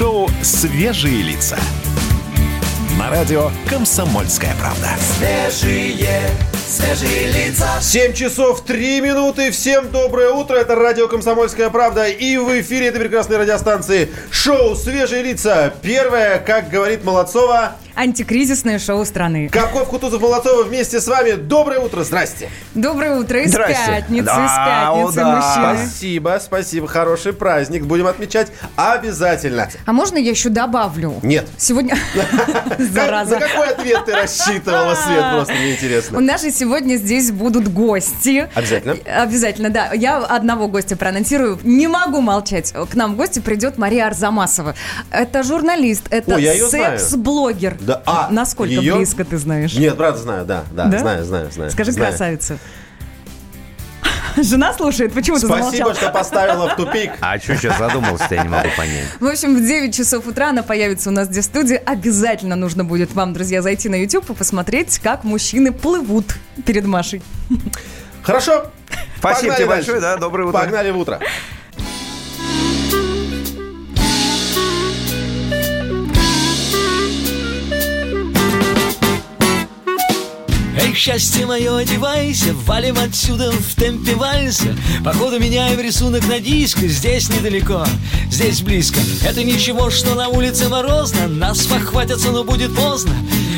шоу «Свежие лица». На радио «Комсомольская правда». Свежие, свежие лица. 7 часов 3 минуты. Всем доброе утро. Это радио «Комсомольская правда». И в эфире этой прекрасной радиостанции шоу «Свежие лица». Первое, как говорит Молодцова, Антикризисное шоу страны. Капков, Кутузов, Молодцова вместе с вами. Доброе утро. Здрасте. Доброе утро из Здрасте. пятницы, Да, из пятницы, о, да. мужчины. Спасибо, спасибо. Хороший праздник. Будем отмечать обязательно. А можно я еще добавлю? Нет. Сегодня... Зараза. На какой ответ ты рассчитывала, Свет? Просто мне У интересно. нас же сегодня здесь будут гости. Обязательно. Обязательно, да. Я одного гостя проанонсирую. Не могу молчать. К нам в гости придет Мария Арзамасова. Это журналист, это секс-блогер. Да, а, Насколько ее? близко ты знаешь? Нет, правда знаю, да, да, Да? знаю, знаю, знаю. Скажи, знаю. красавица. Жена слушает, почему ты Спасибо, замолчал? что поставила в тупик. А что сейчас задумался, я не могу понять. В общем, в 9 часов утра она появится у нас здесь в студии. Обязательно нужно будет вам, друзья, зайти на YouTube и посмотреть, как мужчины плывут перед Машей. Хорошо. Спасибо тебе большое, да, доброе утро. Погнали в утро. Счастье мое, одевайся, валим отсюда в темпе вальса. Походу меняем рисунок на диск, здесь недалеко, здесь близко. Это ничего, что на улице морозно, нас похватятся, но будет поздно.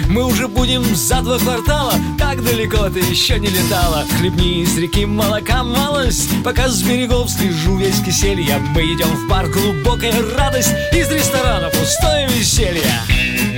Мы уже будем за два квартала Так далеко ты еще не летала. Хлебни из реки молока малость Пока с берегов слежу весь киселья Мы идем в бар, глубокая радость Из ресторана пустое веселье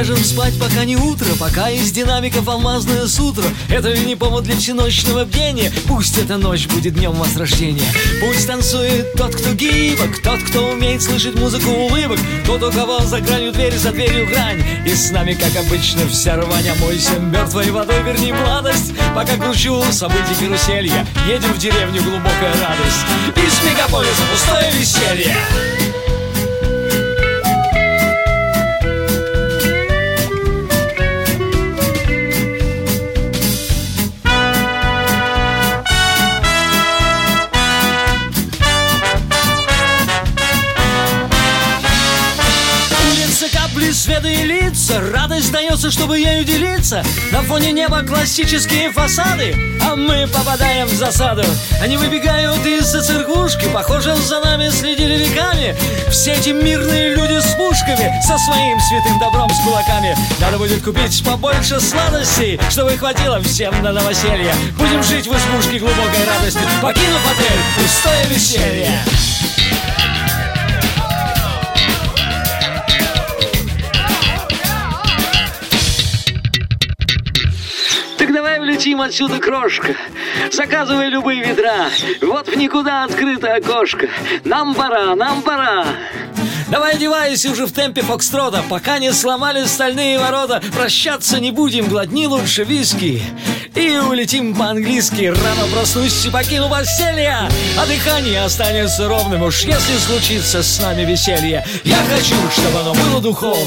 ляжем спать, пока не утро Пока из динамиков алмазное сутро. Это не повод для всеночного бдения. Пусть эта ночь будет днем возрождения. Пусть танцует тот, кто гибок Тот, кто умеет слышать музыку улыбок Тот, у кого за гранью двери, за дверью грань. И с нами, как обычно, вся рвань Омойся мертвой водой, верни младость. Пока кручу событий каруселья Едем в деревню, глубокая радость. Из мегаполиса пустое веселье лица Радость дается, чтобы ею делиться. На фоне неба классические фасады А мы попадаем в засаду. Они выбегают из-за церквушки Похоже, за нами следили веками. Все эти мирные люди с пушками Со своим святым добром с кулаками. Надо будет купить побольше сладостей Чтобы хватило всем на новоселье. Будем жить в избушке глубокой радости. Покинув отель, пустое веселье Влетим отсюда, крошка. Заказывай любые ведра. Вот в никуда открыто окошко. Нам пора, нам пора. Давай одевайся уже в темпе фокстрота Пока не сломали стальные ворота Прощаться не будем, глотни лучше виски И улетим по-английски Рано проснусь и покину постелье А дыхание останется ровным Уж если случится с нами веселье Я хочу, чтобы оно было духовным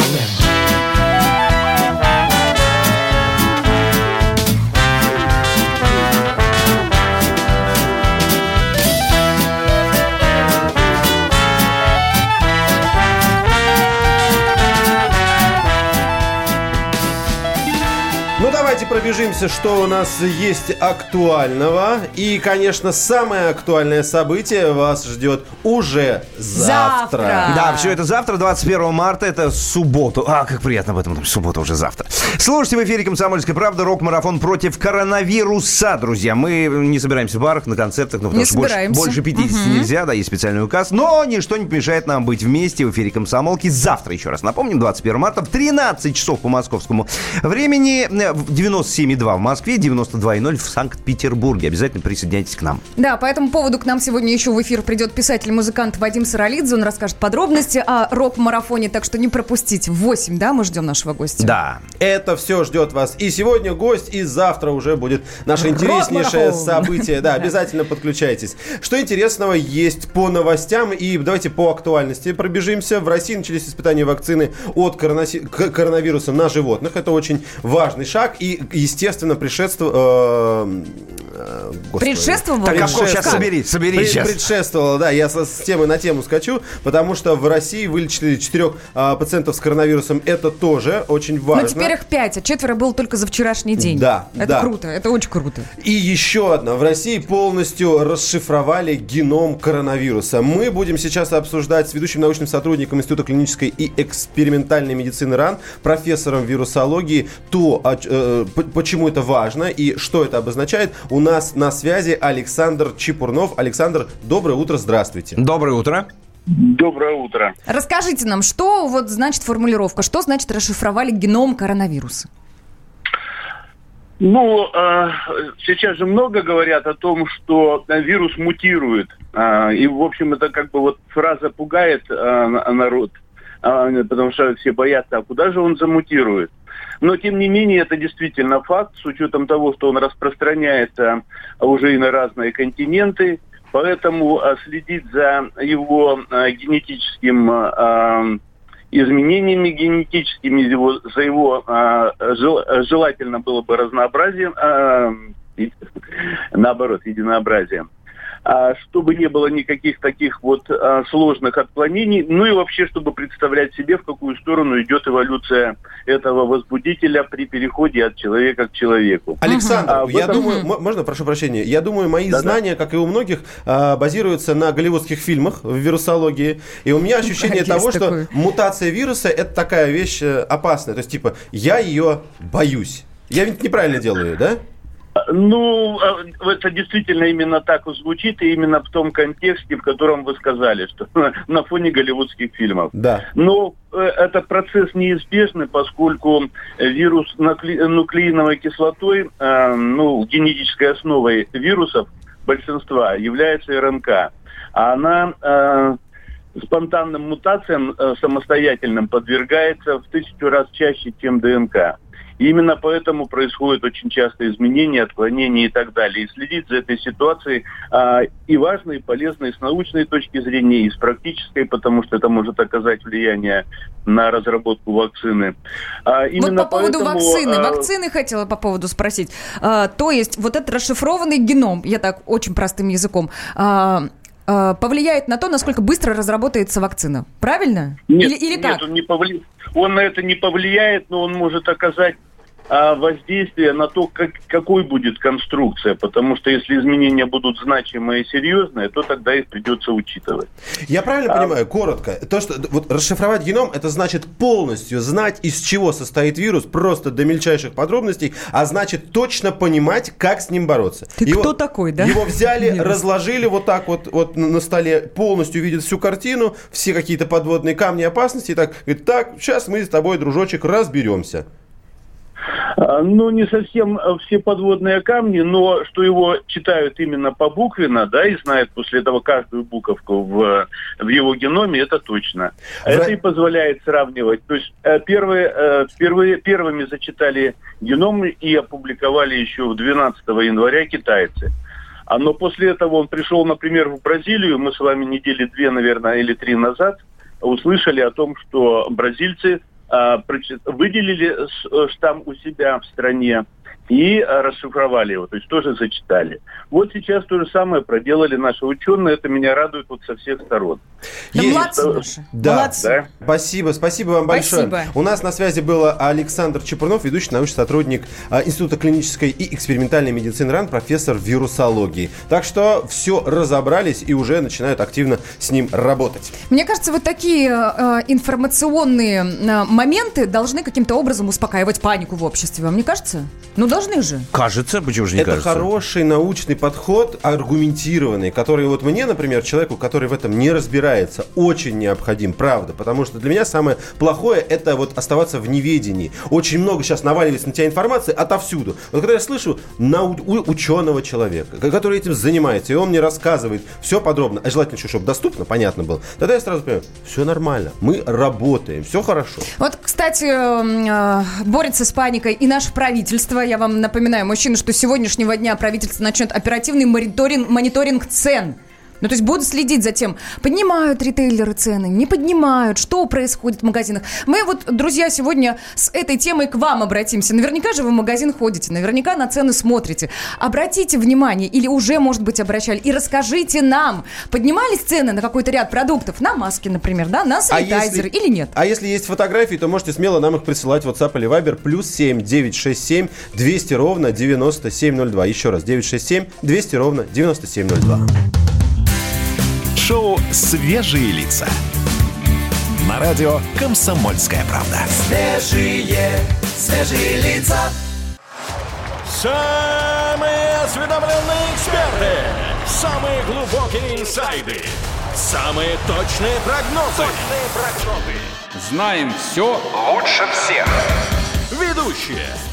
пробежимся, что у нас есть актуального. И, конечно, самое актуальное событие вас ждет уже завтра. Завтра. Да, все это завтра, 21 марта, это субботу. А, как приятно об этом, суббота уже завтра. Слушайте в эфире «Комсомольская правда» рок-марафон против коронавируса, друзья. Мы не собираемся в барах, на концертах, ну, потому Не что больше, собираемся. больше 50 нельзя, да, есть специальный указ. Но ничто не помешает нам быть вместе в эфире «Комсомолки» завтра, еще раз напомним, 21 марта в 13 часов по московскому времени, э, в 97,2 в Москве, 92,0 в Санкт-Петербурге. Обязательно присоединяйтесь к нам. Да, по этому поводу к нам сегодня еще в эфир придет писатель-музыкант Вадим Саралидзе. Он расскажет подробности о рок-марафоне, так что не пропустите. В 8, да, мы ждем нашего гостя? Да. Это все ждет вас. И сегодня гость, и завтра уже будет наше интереснейшее событие. Да, обязательно подключайтесь. Что интересного есть по новостям и давайте по актуальности пробежимся. В России начались испытания вакцины от коронаси- коронавируса на животных. Это очень важный шаг и, естественно, э, э, господи. Предшествовало? Так, Капков, сейчас Предшествовало. собери, собери Пред- сейчас. Предшествовало, да, я с, с темы на тему скачу, потому что в России вылечили четырех а, пациентов с коронавирусом. Это тоже очень Ну, важно. теперь их пять, а четверо было только за вчерашний день. Да, Это да. круто, это очень круто. И еще одна. В России полностью расшифровали геном коронавируса. Мы будем сейчас обсуждать с ведущим научным сотрудником Института клинической и экспериментальной медицины РАН, профессором вирусологии, то, ч- э, почему это важно и что это обозначает. У нас на связи Александр Чепурнов. Александр, доброе утро, здравствуйте. Доброе утро. Доброе утро. Расскажите нам, что вот значит формулировка, что значит расшифровали геном коронавируса? Ну, э, сейчас же много говорят о том, что э, вирус мутирует. Э, и, в общем, это как бы вот фраза пугает э, на- народ, э, потому что все боятся, а куда же он замутирует? Но, тем не менее, это действительно факт, с учетом того, что он распространяется уже и на разные континенты. Поэтому э, следить за его э, генетическим э, изменениями генетическими, за его а, жел- желательно было бы разнообразием, а, наоборот, единообразием. А, чтобы не было никаких таких вот а, сложных отклонений, ну и вообще, чтобы представлять себе, в какую сторону идет эволюция этого возбудителя при переходе от человека к человеку. Александр, А, я этом- думаю, можно, прошу прощения, я думаю, мои Да-да. знания, как и у многих, а, базируются на голливудских фильмах в вирусологии. И у меня ощущение того, что мутация вируса это такая вещь э, опасная. То есть, типа, я ее боюсь. Я ведь неправильно делаю, да? Ну, а, это действительно именно так и звучит, и именно в том контексте, в котором вы сказали, что на фоне голливудских фильмов. Да. Но э, этот процесс неизбежный, поскольку вирус нуклеиновой кислотой, э, ну, генетической основой вирусов большинства является РНК. А она э, спонтанным мутациям э, самостоятельным подвергается в тысячу раз чаще, чем ДНК. И именно поэтому происходят очень часто изменения, отклонения и так далее. И следить за этой ситуацией а, и важно, и полезно и с научной точки зрения, и с практической, потому что это может оказать влияние на разработку вакцины. А, вот по поводу поэтому, вакцины. а, Вакцины хотела по поводу спросить. А, то есть вот этот расшифрованный геном, я так очень простым языком, а, а, повлияет на то, насколько быстро разработается вакцина. Правильно? Нет, или, или нет, как? он, не повли- он на это не повлияет, но он может оказать воздействие на то, как, какой будет конструкция. Потому что если изменения будут значимые и серьезные, то тогда их придется учитывать. Я правильно понимаю, коротко, то, что вот расшифровать геном, это значит полностью знать, из чего состоит вирус, просто до мельчайших подробностей, а значит точно понимать, как с ним бороться. Ты кто такой, да? Его взяли, Вирус. разложили вот так вот, вот на на столе, полностью видят всю картину, все какие-то подводные камни опасности, и так, говорит, так, сейчас мы с тобой, дружочек, разберемся. А, Ну, не совсем э, все подводные камни, но что его читают именно побуквенно, да, и знают после этого каждую буковку в, в его геноме, это точно. Это и позволяет сравнивать. То есть э, первые, э, впервые, первыми зачитали геном и опубликовали еще в 12 января китайцы. А, но после этого он пришел, например, в Бразилию, мы с вами недели две, наверное, или три назад услышали о том, что бразильцы а, выделили с- э, штамм у себя в стране и а, расшифровали его, то есть тоже зачитали. Вот сейчас то же самое проделали наши ученые, это меня радует вот со всех сторон. Да Есть- молодцы наши. Да. Молодцы. Да? Спасибо, спасибо вам большое. Спасибо. У нас на связи был Александр Чепурнов, ведущий научный сотрудник а, Института клинической и экспериментальной медицины РАН, профессор вирусологии. Так что все разобрались и уже начинают активно с ним работать. Мне кажется, вот такие э, информационные э, моменты должны каким-то образом успокаивать панику в обществе. Вам не кажется? Ну, должны же. Кажется, почему же не Это кажется? хороший научный подход, аргументированный, который вот мне, например, человеку, который в этом не разбирается, очень необходим, правда. Потому что для меня самое плохое это вот оставаться в неведении. Очень много сейчас наваливается на тебя информации отовсюду. Вот когда я слышу на у- у- ученого человека, который этим занимается, и он мне рассказывает все подробно, а желательно еще, чтобы доступно, понятно было, тогда я сразу понимаю, все нормально, мы работаем, все хорошо. Вот, кстати, м, э, борется с паникой и наше правительство. Я вам напоминаю, мужчина, что с сегодняшнего дня правительство начнет оперативный мониторинг, мониторинг цен. Ну, то есть будут следить за тем, поднимают ритейлеры цены, не поднимают, что происходит в магазинах. Мы вот, друзья, сегодня с этой темой к вам обратимся. Наверняка же вы в магазин ходите, наверняка на цены смотрите. Обратите внимание, или уже, может быть, обращали, и расскажите нам, поднимались цены на какой-то ряд продуктов, на маски, например, да, на санитайзеры или нет? А если есть фотографии, то можете смело нам их присылать в WhatsApp или Viber. Плюс 7 967 200 ровно 9702. Еще раз, 967 200 ровно 9702. Шоу «Свежие лица». На радио «Комсомольская правда». Свежие, свежие лица. Самые осведомленные эксперты, самые глубокие инсайды, самые точные прогнозы. Точные прогнозы. Знаем все лучше всех. Ведущие.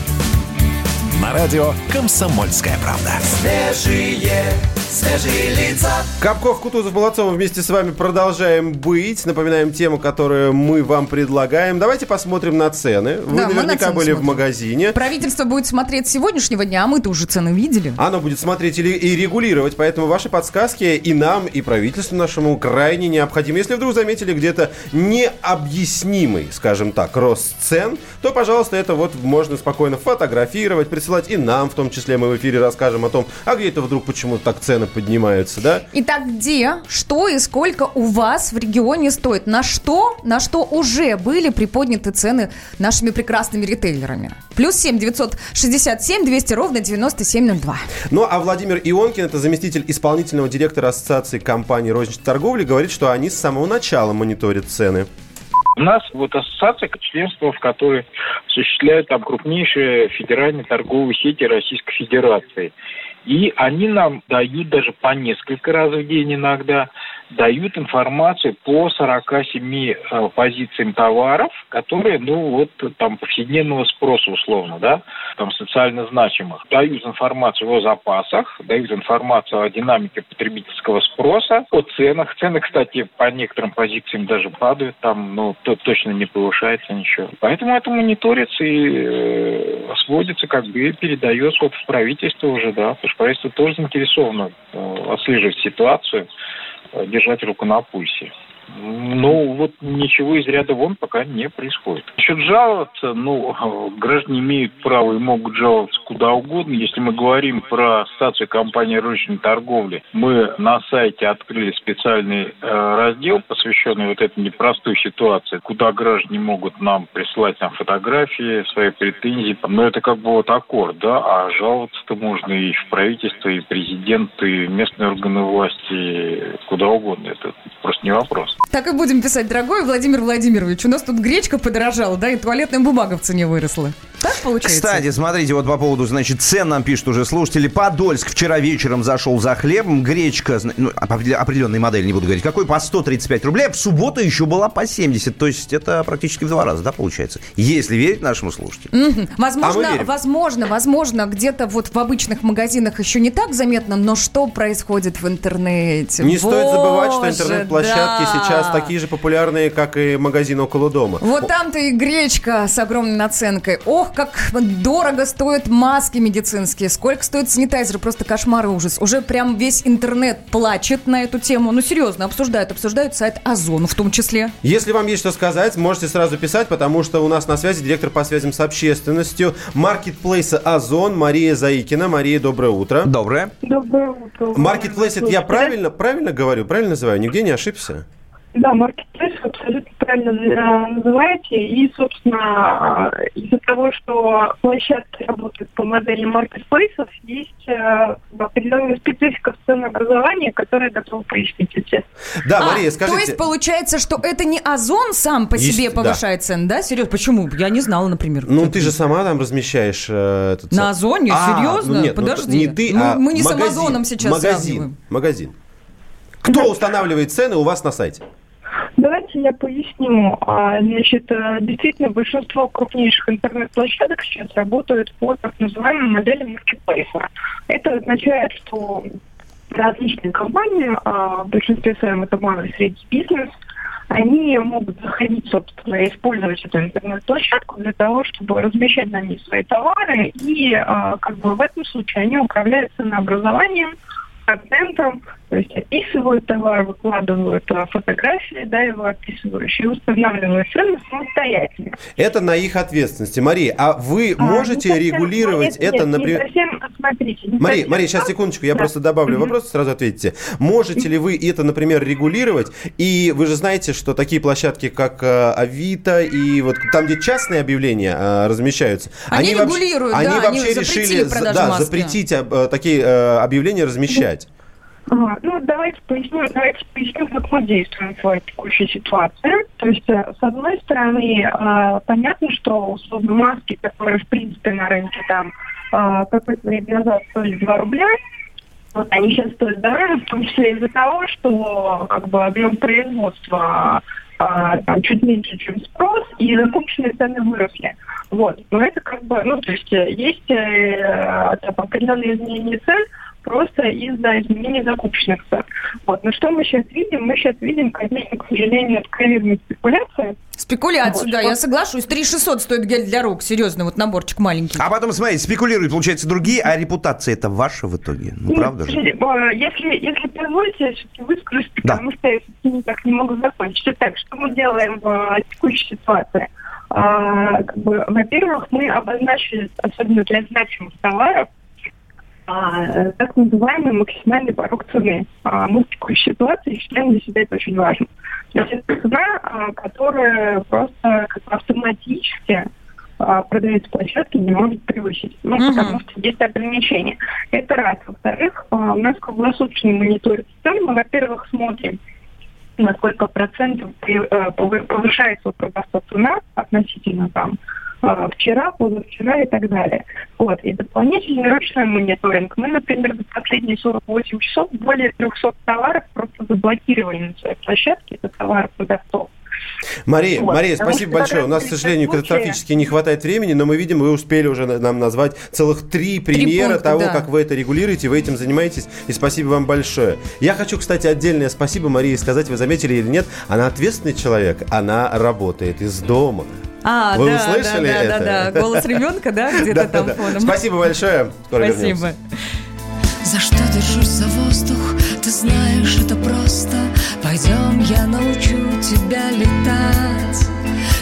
На радио «Комсомольская правда». Свежие, свежие лица. Капков, Кутузов, Молодцова вместе с вами продолжаем быть. Напоминаем тему, которую мы вам предлагаем. Давайте посмотрим на цены. Вы Да, мы на наверняка цены были в смотрим. магазине. Правительство будет смотреть с сегодняшнего дня, а мы-то уже цены видели. Оно будет смотреть или- и регулировать, поэтому ваши подсказки и нам, и правительству нашему крайне необходимы. Если вдруг заметили где-то необъяснимый, скажем так, рост цен, то, пожалуйста, это вот можно спокойно фотографировать, присылать и нам, в том числе мы в эфире расскажем о том, а где это вдруг почему так цены поднимаются, да? Итак, где, что и сколько у вас в регионе стоит? На что, на что уже были приподняты цены нашими прекрасными ритейлерами? Плюс семь девятьсот шестьдесят семь двести ровно девяносто семь ноль два. Ну, а Владимир Ионкин, это заместитель исполнительного директора Ассоциации компаний розничной торговли, говорит, что они с самого начала мониторят цены. У нас вот ассоциация, членство в которой осуществляют там крупнейшие федеральные торговые сети Российской Федерации. И они нам дают даже по несколько раз в день иногда, дают информацию по 47 э, позициям товаров, которые, ну, вот там повседневного спроса условно, да, там социально значимых. Дают информацию о запасах, дают информацию о динамике потребительского спроса, о ценах. Цены, кстати, по некоторым позициям даже падают, там, ну, то точно не повышается ничего. Поэтому это мониторится и э, сводится, как бы, передается вот в правительство уже, да, потому что правительство тоже заинтересовано э, отслеживать ситуацию, держать руку на пульсе. Ну, вот ничего из ряда вон пока не происходит. Насчет жаловаться, ну, граждане имеют право и могут жаловаться куда угодно. Если мы говорим про стацию компании розничной торговли, мы на сайте открыли специальный э, раздел, посвященный вот этой непростой ситуации, куда граждане могут нам присылать нам фотографии, свои претензии. Но это как бы вот аккорд, да, а жаловаться-то можно и в правительство, и президент, и местные органы власти, куда угодно. Это просто не вопрос. Так и будем писать, дорогой Владимир Владимирович, у нас тут гречка подорожала, да, и туалетная бумага в цене выросла. Так получается? Кстати, смотрите, вот по поводу, значит, цен нам пишут уже слушатели. Подольск вчера вечером зашел за хлебом. Гречка, ну, определенной модели, не буду говорить, какой, по 135 рублей. А в субботу еще была по 70. То есть это практически в два раза, да, получается? Если верить нашему слушателю. А мы Возможно, верим. возможно, возможно, где-то вот в обычных магазинах еще не так заметно, но что происходит в интернете? Не стоит забывать, что Боже, интернет-площадки да. сейчас такие же популярные, как и магазин около дома. Вот там-то и гречка с огромной наценкой. Ох, как дорого стоят маски медицинские, сколько стоит санитайзеры, просто кошмар и ужас. Уже прям весь интернет плачет на эту тему. Ну, серьезно, обсуждают, обсуждают сайт Озон в том числе. Если вам есть что сказать, можете сразу писать, потому что у нас на связи директор по связям с общественностью маркетплейса Озон Мария Заикина. Мария, доброе утро. Доброе. Доброе утро. Маркетплейс, это я правильно, правильно говорю, правильно называю? Нигде не ошибся? Да, маркетплейс вы абсолютно правильно э, называете. И, собственно, э, из-за того, что площадки работают по модели маркетплейсов, есть э, определенная специфика в ценообразовании, которую готова пояснить отец. Да, А, Мария, То скажите... есть получается, что это не Озон сам по Есть, себе да. повышает цены, да? Серьезно, почему? Я не знала, например. Ну, ты же сама там размещаешь э, этот... На Озоне? А, Серьезно? ну нет, ну, Подожди. не ты, Мы- а мы не с магазин. Амазоном сейчас Магазин. сравниваем. Магазин. Кто устанавливает цены у вас на сайте? Давайте я поясню. А, Значит, э, действительно, большинство крупнейших интернет-площадок сейчас работают по так называемой модели маркетплейса. Это означает, что различные компании, а, в большинстве своем это малый и средний бизнес, они могут заходить, собственно, и использовать эту интернет-площадку для того, чтобы размещать на ней свои товары, и а, как бы в этом случае они управляют ценообразованием, контентом, то есть описывают товар, выкладывают а, фотографии, да, его описывающие, устанавливают цены самостоятельно. Это на их ответственности. Мария, а вы А, можете не совсем, регулировать нет, это, нет, например... Не совсем, смотрите. не Мария, совсем Мария, сейчас секундочку, я Да. просто добавлю Мгм. вопрос, сразу ответите. Можете ли вы это, например, регулировать? И вы же знаете, что такие площадки, как э, Авито и вот там, где частные объявления э, размещаются, Они вообще- регулируют, они да, они вообще запретили решили за- да, маски. запретить э, такие э, объявления размещать. Ага, Ну, давайте поясню, давайте поясню, как мы действуем в текущей ситуации. То есть, э, с одной стороны, э, понятно, что условно маски, которые, в принципе, на рынке там э, какое-то время назад стоили 2 рубля, вот они сейчас стоят дороже, в том числе из-за того, что как бы объем производства а, там, чуть меньше, чем спрос, и закупочные цены выросли. Вот. Но это как бы, ну, то есть есть там, определенные изменения цен, просто из-за изменения закупочных цен. Вот. Но что мы сейчас видим? Мы сейчас видим, конечно, к сожалению, откровенные спекуляции. Спекуляцию, Вот, да, что- я соглашусь. 3600 стоит гель для рук, серьезно, вот наборчик маленький. А потом, смотрите, спекулируют, получается, другие, а репутация это ваша в итоге? Ну, Нет, правда же? э, Если, если позволите, я все-таки выскажусь, Да. потому что я все-таки никак не могу закончить. Итак, что мы делаем в э, текущей ситуации? А, как бы, во-первых, мы обозначили, особенно для значимых товаров, а, так называемый максимальный порог цены. А, мы в текущей ситуации считаем для себя это очень важно. То есть это цена, а, которая просто как автоматически а, продавец площадки не может превысить. Ну, Мгм. потому что есть ограничения. Это раз. Во-вторых, а, у нас круглосуточный мониторинг цен. Мы, во-первых, смотрим, на сколько процентов э, повы- повышается у продавца цена относительно там э, вчера, позавчера и так далее. Вот. И дополнительный ручной мониторинг. Мы, например, за последние 48 часов более 300 товаров просто заблокировали на своей площадке. Это товары продавцов. Мария, Вот, Мария, спасибо большое. У нас, к сожалению, случае- катастрофически не хватает времени, но мы видим, вы успели уже на- нам назвать целых три примера пункта, того, да. как вы это регулируете, вы этим занимаетесь, и спасибо вам большое. Я хочу, кстати, отдельное спасибо Марии сказать, вы заметили или нет, она ответственный человек, она работает из дома. А, Вы да, услышали да, да, это? да, да. Голос ребенка, да, где-то там фоном. Спасибо большое. Скоро Спасибо. вернемся. За что держусь за воздух, ты знаешь, это просто Пойдем, я научу тебя летать.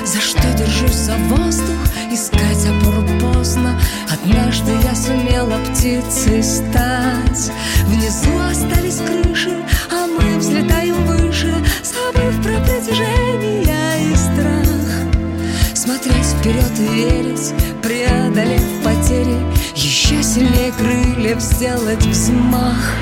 За что держусь за воздух, искать опору поздно. Однажды я сумела птицей стать. Внизу остались крыши, а мы взлетаем выше Забыв про притяжение и страх. Смотреть вперед и верить, преодолев потери Еще сильнее крыльев сделать взмах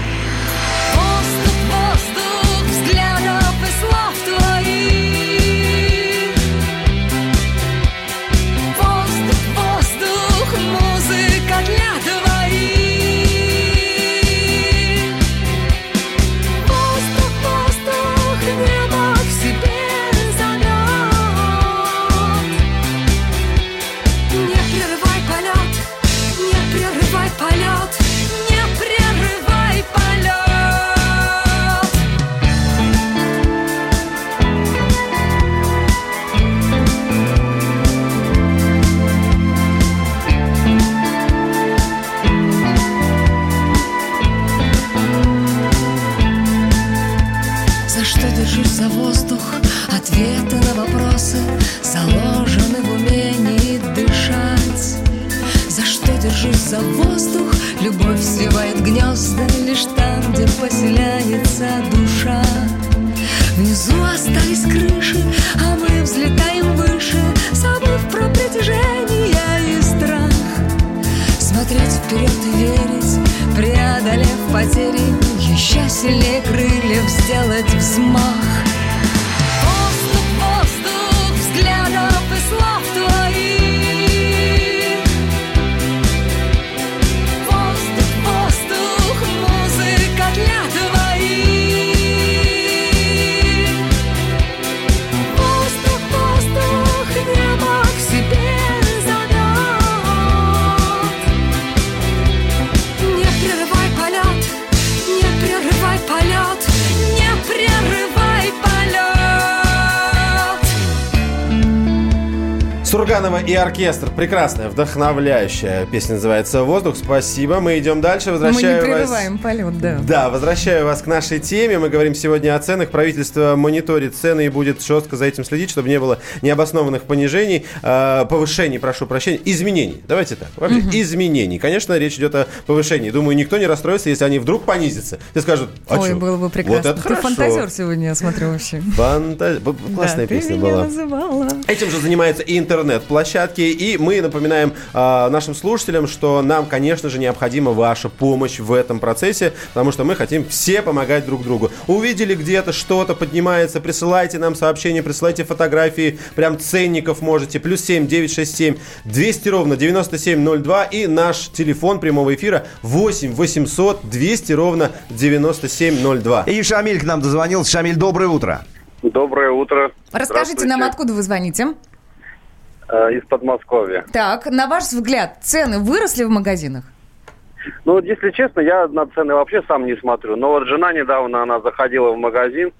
Сурганова и оркестр. Прекрасная, вдохновляющая песня называется «Воздух». Спасибо. Мы идем дальше. Мы не Возвращаю вас... прерываем полет, да. Да, возвращаю вас к нашей теме. Мы говорим сегодня о ценах. Правительство мониторит цены и будет жестко за этим следить, чтобы не было необоснованных понижений, э, повышений, прошу прощения, изменений. Давайте так. Вообще, изменений. Конечно, речь идет о повышении. Думаю, никто не расстроится, если они вдруг понизятся. И скажут, а Ой, чё? было бы прекрасно. Вот это Ты хорошо. фантазер сегодня, я смотрю, вообще. Фанта- б- Классная Да, ты песня была. называла. Этим же занимаются и интернет-площадки. И мы напоминаем а, нашим слушателям, что нам, конечно же, необходима ваша помощь в этом процессе, потому что мы хотим все помогать друг другу. Увидели где-то что-то поднимается, присылайте нам сообщения, присылайте фотографии, прям ценников можете. Плюс 7 967 200 ровно 9702 и наш телефон прямого эфира 8 800 200 ровно 9702. И Шамиль к нам дозвонился. Шамиль, доброе утро. Доброе утро. Расскажите нам, откуда вы звоните. Э, Из Подмосковья. Так, на ваш взгляд, цены выросли в магазинах? Ну, вот если честно, я на цены вообще сам не смотрю. Но вот жена недавно, она заходила в магазин,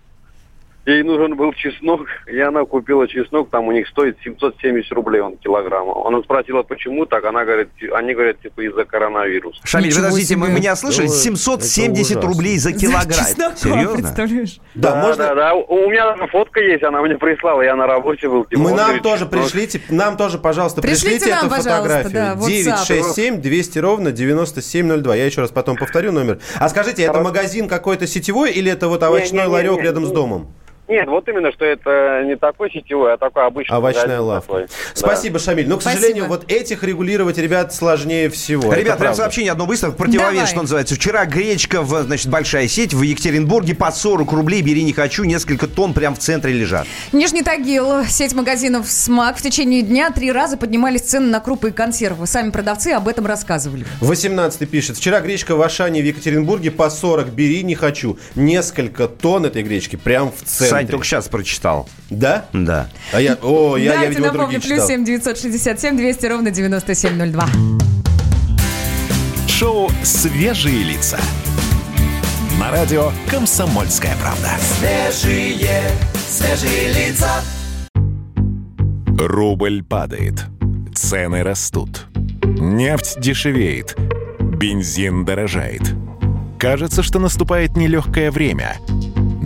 ей нужен был чеснок, и она купила чеснок, там у них стоит 770 рублей он килограмм. Она спросила, почему так, она говорит, они говорят, типа, из-за коронавируса. Шамиль, Ничего подождите, себе. мы меня слышали? Это 770 ужасно. рублей за килограмм. чесноком, Серьезно? представляешь? Да, можно... да, да. У меня даже фотка есть, она мне прислала, я на работе был. типа, Мы нам говорит, тоже чеснок. пришлите, нам тоже, пожалуйста, Пришлите пришлите нам, эту фотографию. да, в WhatsApp. 967 200 ровно 9702. Я еще раз потом повторю номер. А скажите, это магазин какой-то сетевой или это вот овощной Не-не-не, ларек не, рядом с не. домом? Нет, вот именно, что это не такой сетевой, а такой обычный Овощная лавка. такой. Да. Спасибо, Шамиль. Но, к Спасибо. сожалению, вот этих регулировать, ребят, сложнее всего. Это Ребят, прям правда. сообщение одно быстро. В противовес, Давай. что называется. Вчера гречка, в, значит, большая сеть в Екатеринбурге по 40 рублей. Бери не хочу. Несколько тонн прям в центре лежат. Нижний Тагил, сеть магазинов «Смак». В течение дня три раза поднимались цены на крупы и консервы. Сами продавцы об этом рассказывали. 18 пишет. Вчера гречка в Ашане в Екатеринбурге по 40. Бери, не хочу. Несколько тонн этой гречки прям в центре. Сань только сейчас прочитал. Да? Да. А я, о, я, я видимо, напомню, другие плюс читал. 7 967 200 ровно 9702. Шоу «Свежие лица». На радио «Комсомольская правда». Свежие, свежие лица. Рубль падает. Цены растут. Нефть дешевеет. Бензин дорожает. Кажется, что наступает нелегкое время.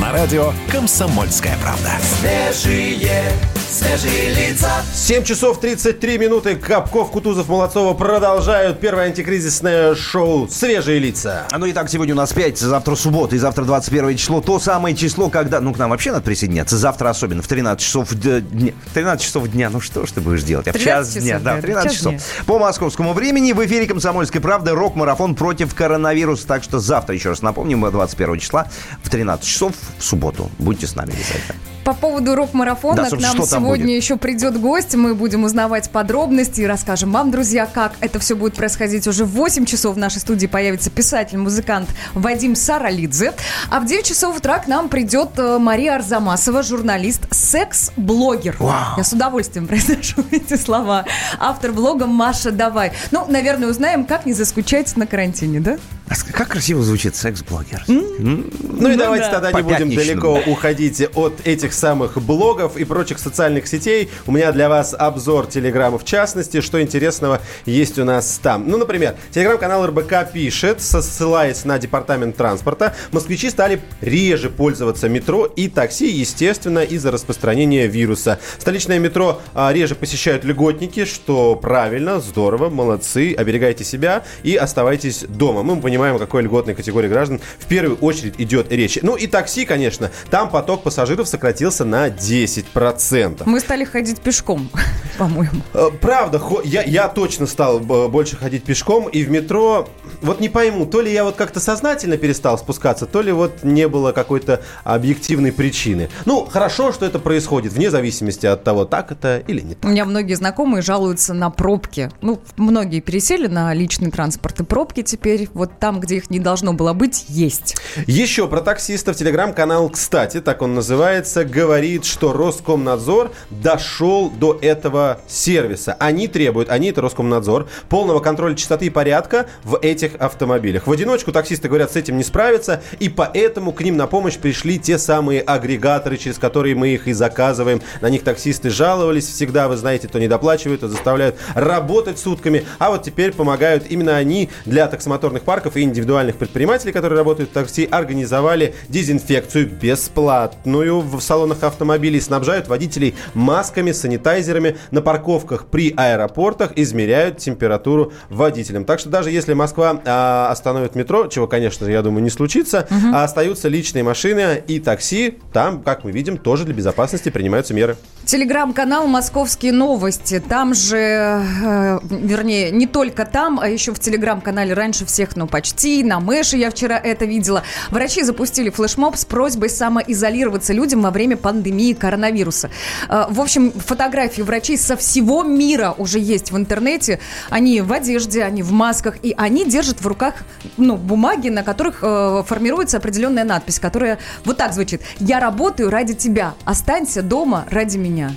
На радио «Комсомольская правда». Свежие, свежие лица. 7 часов 33 минуты. Капков, Кутузов, Молодцова продолжают первое антикризисное шоу «Свежие лица». А ну и так, сегодня у нас пятница, завтра суббота и завтра 21 число. То самое число, когда... Ну, к нам вообще надо присоединяться. Завтра особенно в 13 часов дня. В 13 часов дня. Ну, что ж ты будешь делать? А в 13 час дня. часов, Да, да, в 13 час часов. дня. По московскому времени в эфире «Комсомольской правды» рок-марафон против коронавируса. Так что завтра, еще раз напомним, 21 числа в 13 часов в субботу. Будьте с нами обязательно. По поводу рок-марафона Да, к нам там сегодня будет? еще придет гость. Мы будем узнавать подробности и расскажем вам, друзья, как это все будет происходить. Уже в 8 часов в нашей студии появится писатель, музыкант Вадим Саралидзе. А в 9 часов утра к нам придет э, Мария Арзамасова, журналист, секс-блогер. Я с удовольствием произношу эти слова. Автор блога Маша Давай. Ну, наверное, узнаем, как не заскучать на карантине, да? А как красиво звучит секс-блогер. Ну и давайте да. тогда не будем далеко уходить от этих самых блогов и прочих социальных сетей. У меня для вас обзор Телеграма в частности, что интересного есть у нас там. Ну, например, Телеграм-канал РБК пишет, ссылаясь на департамент транспорта, москвичи стали реже пользоваться метро и такси, естественно, из-за распространения вируса. Столичное метро а, реже посещают льготники, что правильно, здорово, молодцы, оберегайте себя и оставайтесь дома. Мы понимаем, о какой льготной категории граждан в первую очередь идет речь. Ну и такси, конечно, там поток пассажиров сократился на 10%. Мы стали ходить пешком, по-моему. Э, Правда, я, я точно стал э, больше ходить пешком, и в метро вот не пойму, то ли я вот как-то сознательно перестал спускаться, то ли вот не было какой-то объективной причины. Ну, хорошо, что это происходит, вне зависимости от того, так это или не У меня многие знакомые жалуются на пробки. Ну, многие пересели на личный транспорт, и пробки теперь вот там, где их не должно было быть, есть. Еще про таксистов телеграм-канал, кстати, так он называется, говорит, что Роскомнадзор дошел до этого сервиса. Они требуют, они это Роскомнадзор, полного контроля частоты и порядка в этих автомобилях. В одиночку таксисты говорят, с этим не справятся, и поэтому к ним на помощь пришли те самые агрегаторы, через которые мы их и заказываем. На них таксисты жаловались всегда, вы знаете, то недоплачивают, то заставляют работать сутками, а вот теперь помогают именно они для таксомоторных парков индивидуальных предпринимателей, которые работают в такси, организовали дезинфекцию бесплатную в салонах автомобилей, снабжают водителей масками, санитайзерами на парковках при аэропортах, измеряют температуру водителям. Так что даже если Москва а, остановит метро, чего, конечно же, я думаю, не случится, а остаются личные машины и такси, там, как мы видим, тоже для безопасности принимаются меры. Телеграм-канал «Московские новости». Там же, э, вернее, не только там, а еще в телеграм-канале раньше всех, ну почти, на Мэше я вчера это видела. Врачи запустили флешмоб с просьбой самоизолироваться людям во время пандемии коронавируса. Э, в общем, фотографии врачей со всего мира уже есть в интернете. Они в одежде, они в масках, и они держат в руках ну, бумаги, на которых э, формируется определенная надпись, которая вот так звучит. «Я работаю ради тебя. Останься дома ради меня».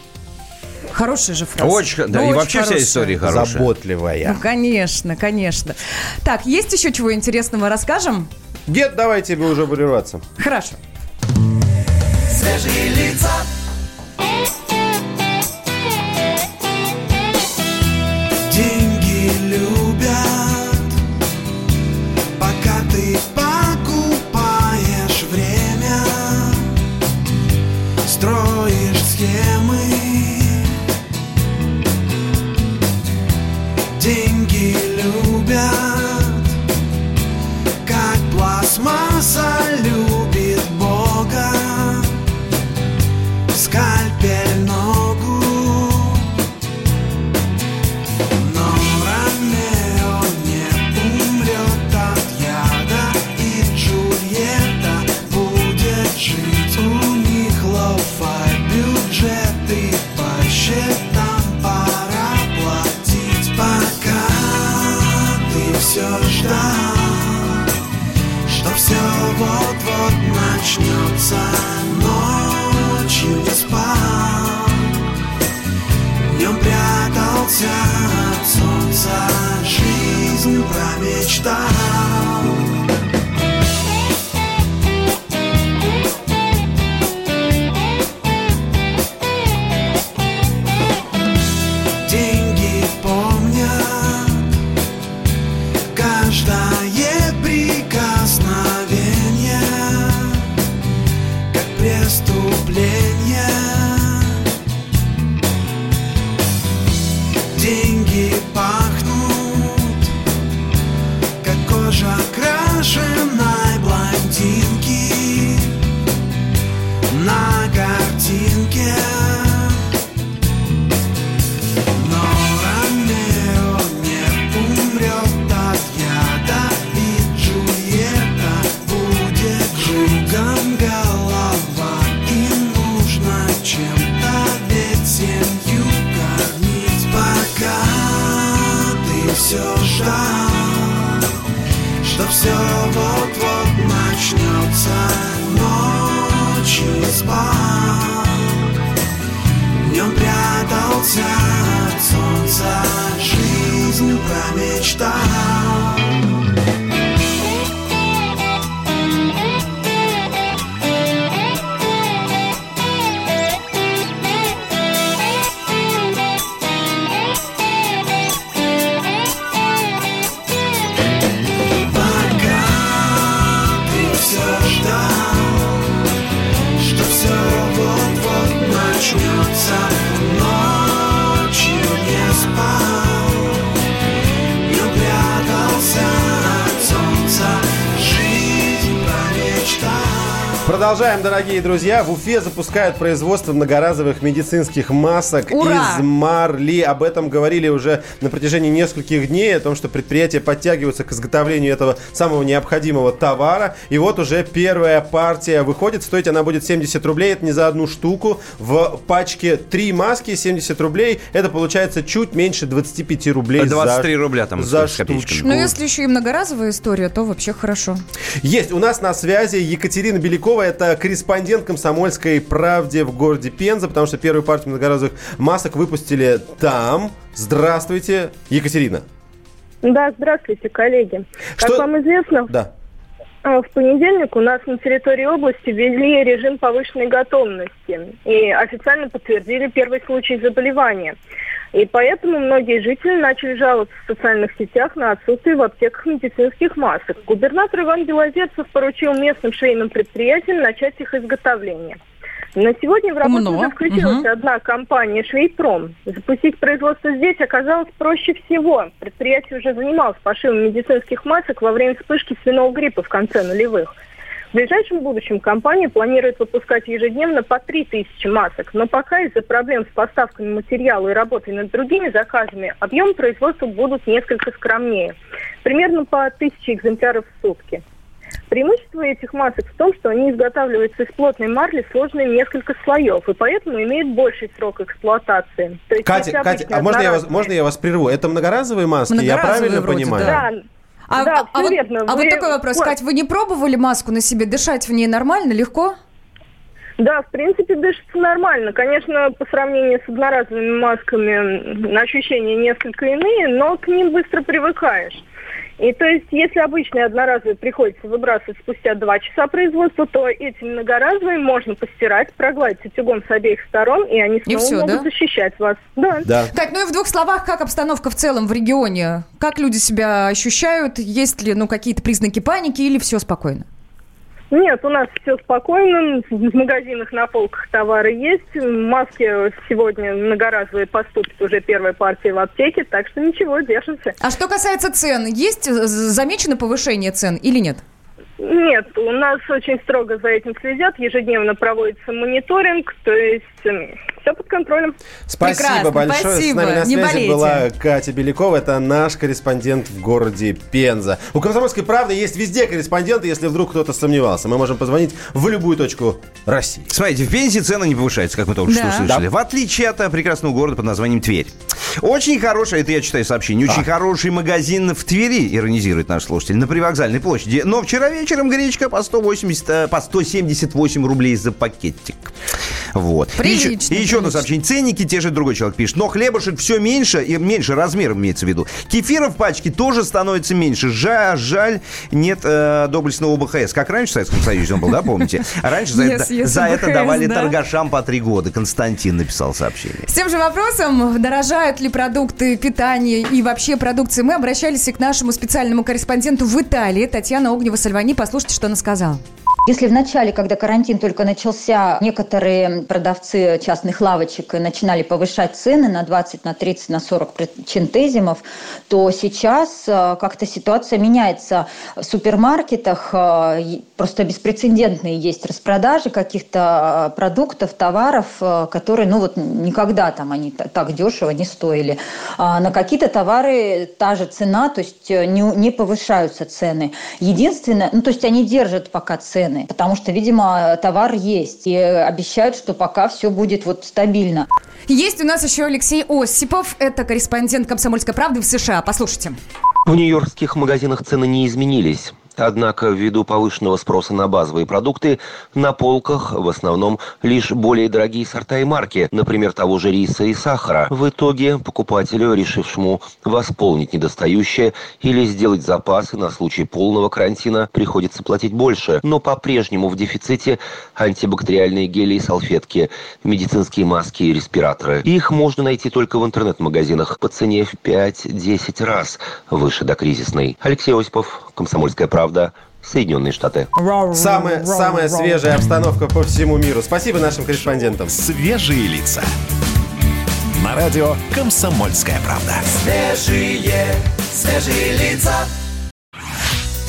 Хорошая же фраза. Очень, да, Ну, и вообще вся хорошая. история хорошая. Заботливая. Ну, конечно, конечно. Так, есть еще чего интересного расскажем? Дед, давайте вы уже вырываться. Хорошо. Свежие лица. us Продолжаем, дорогие друзья. В Уфе запускают производство многоразовых медицинских масок Ура! из марли. Об этом говорили уже на протяжении нескольких дней, о том, что предприятия подтягиваются к изготовлению этого самого необходимого товара. И вот уже первая партия выходит. Стоить она будет 70 рублей. Это не за одну штуку. В пачке 3 маски 70 рублей. Это получается чуть меньше 25 рублей 23 за, рубля там за штучку. Ну, если еще и многоразовая история, то вообще хорошо. Есть у нас на связи Екатерина Белякова, это корреспондент комсомольской правде в городе Пенза, потому что первую партию многоразовых масок выпустили там. Здравствуйте, Екатерина. Да, здравствуйте, коллеги. Что- Как вам известно, Да. а, в понедельник у нас на территории области ввели режим повышенной готовности и официально подтвердили первый случай заболевания. И поэтому многие жители начали жаловаться в социальных сетях на отсутствие в аптеках медицинских масок. Губернатор Иван Белозерцев поручил местным швейным предприятиям начать их изготовление. На сегодня в работу Умно. уже включилась Мгм. одна компания «Швейпром». Запустить производство здесь оказалось проще всего. Предприятие уже занималось пошивом медицинских масок во время вспышки свиного гриппа в конце нулевых. В ближайшем будущем компания планирует выпускать ежедневно по 3000 масок, но пока из-за проблем с поставками материала и работой над другими заказами объем производства будут несколько скромнее. Примерно по 1000 экземпляров в сутки. Преимущество этих масок в том, что они изготавливаются из плотной марли, сложной в несколько слоев, и поэтому имеют больший срок эксплуатации. То есть, Катя, Катя, а можно я, вас, можно я вас прерву? Это многоразовые маски, я Многоразовые правильно вроде, понимаю? Да, А, да, а- вот, верно. а вот Вы- такой вопрос, вот. Кать, вы не пробовали маску на себе? Дышать в ней нормально, легко? Да, в принципе, дышится нормально. Конечно, по сравнению с одноразовыми масками ощущения несколько иные, но к ним быстро привыкаешь. И то есть, если обычные одноразовые приходится выбрасывать спустя два часа производства, то эти многоразовые можно постирать, прогладить утюгом с обеих сторон, и они И снова всё, могут да? защищать вас. Да. Да. Кать, ну и в двух словах, как обстановка в целом в регионе? Как люди себя ощущают? Есть ли ну, какие-то признаки паники или все спокойно? Нет, у нас все спокойно. В магазинах на полках товары есть. Маски сегодня многоразовые поступят уже первая партия в аптеке, так что ничего, держимся. А что касается цен, есть э, замечено повышение цен или нет? Нет, у нас очень строго за этим следят. Ежедневно проводится мониторинг, то есть все под контролем. Спасибо Прекрасно, большое. спасибо. С нами на Не связи болейте. была Катя Белякова. Это наш корреспондент в городе Пенза. У «Комсомольской правды» есть везде корреспонденты, если вдруг кто-то сомневался. Мы можем позвонить в любую точку России. Смотрите, в Пензе цены не повышаются, как мы только Да. что услышали. В отличие от э, прекрасного города под названием Тверь. Очень хороший, это я читаю сообщение, очень хороший магазин в Твери, иронизирует наш слушатель, на привокзальной площади. Но вчера вечером гречка по 180, э, по 178 рублей за пакетик. Вот. И еще- И еще одно сообщение. Ценники те же другой человек пишет. Но хлебушек все меньше, и меньше размером имеется в виду. Кефира в пачке тоже становится меньше. Жаль, жаль нет э, доблестного БХС. Как раньше в Советском Союзе он был, да, помните? А раньше за, Yes, это, yes, за это БХС, давали да. торгашам по три года. Константин написал сообщение. С тем же вопросом, дорожают ли продукты питания и вообще продукции, мы обращались и к нашему специальному корреспонденту в Италии, Татьяна Огнева-Сальвани. Послушайте, что она сказала. Если в начале, когда карантин только начался, некоторые продавцы частных лавочек начинали повышать цены на 20, на 30, на 40 центезимов, то сейчас э, как-то ситуация меняется. В супермаркетах э, просто беспрецедентные есть распродажи каких-то э, продуктов, товаров, которые, ну вот никогда там они та- так дешево не стоили. А на какие-то товары та же цена, то есть не, не повышаются цены. Единственное, ну то есть они держат пока цены, потому что, видимо, товар есть и обещают, что пока все будет вот стабильно. Есть у нас еще Алексей Осипов, это корреспондент «Комсомольской правды» в США. Послушайте. В нью-йоркских магазинах цены не изменились. Однако ввиду повышенного спроса на базовые продукты, на полках в основном лишь более дорогие сорта и марки, например, того же риса и сахара. В итоге покупателю, решившему восполнить недостающее или сделать запасы на случай полного карантина, приходится платить больше. Но по-прежнему в дефиците антибактериальные гели и салфетки, медицинские маски и респираторы. Их можно найти только в интернет-магазинах по цене в 5-10 раз выше до кризисной. Алексей Осипов, Комсомольская правда, Соединенные Штаты. Самая, самая свежая обстановка по всему миру. Спасибо нашим корреспондентам. Свежие лица. На радио «Комсомольская правда». Свежие, свежие лица.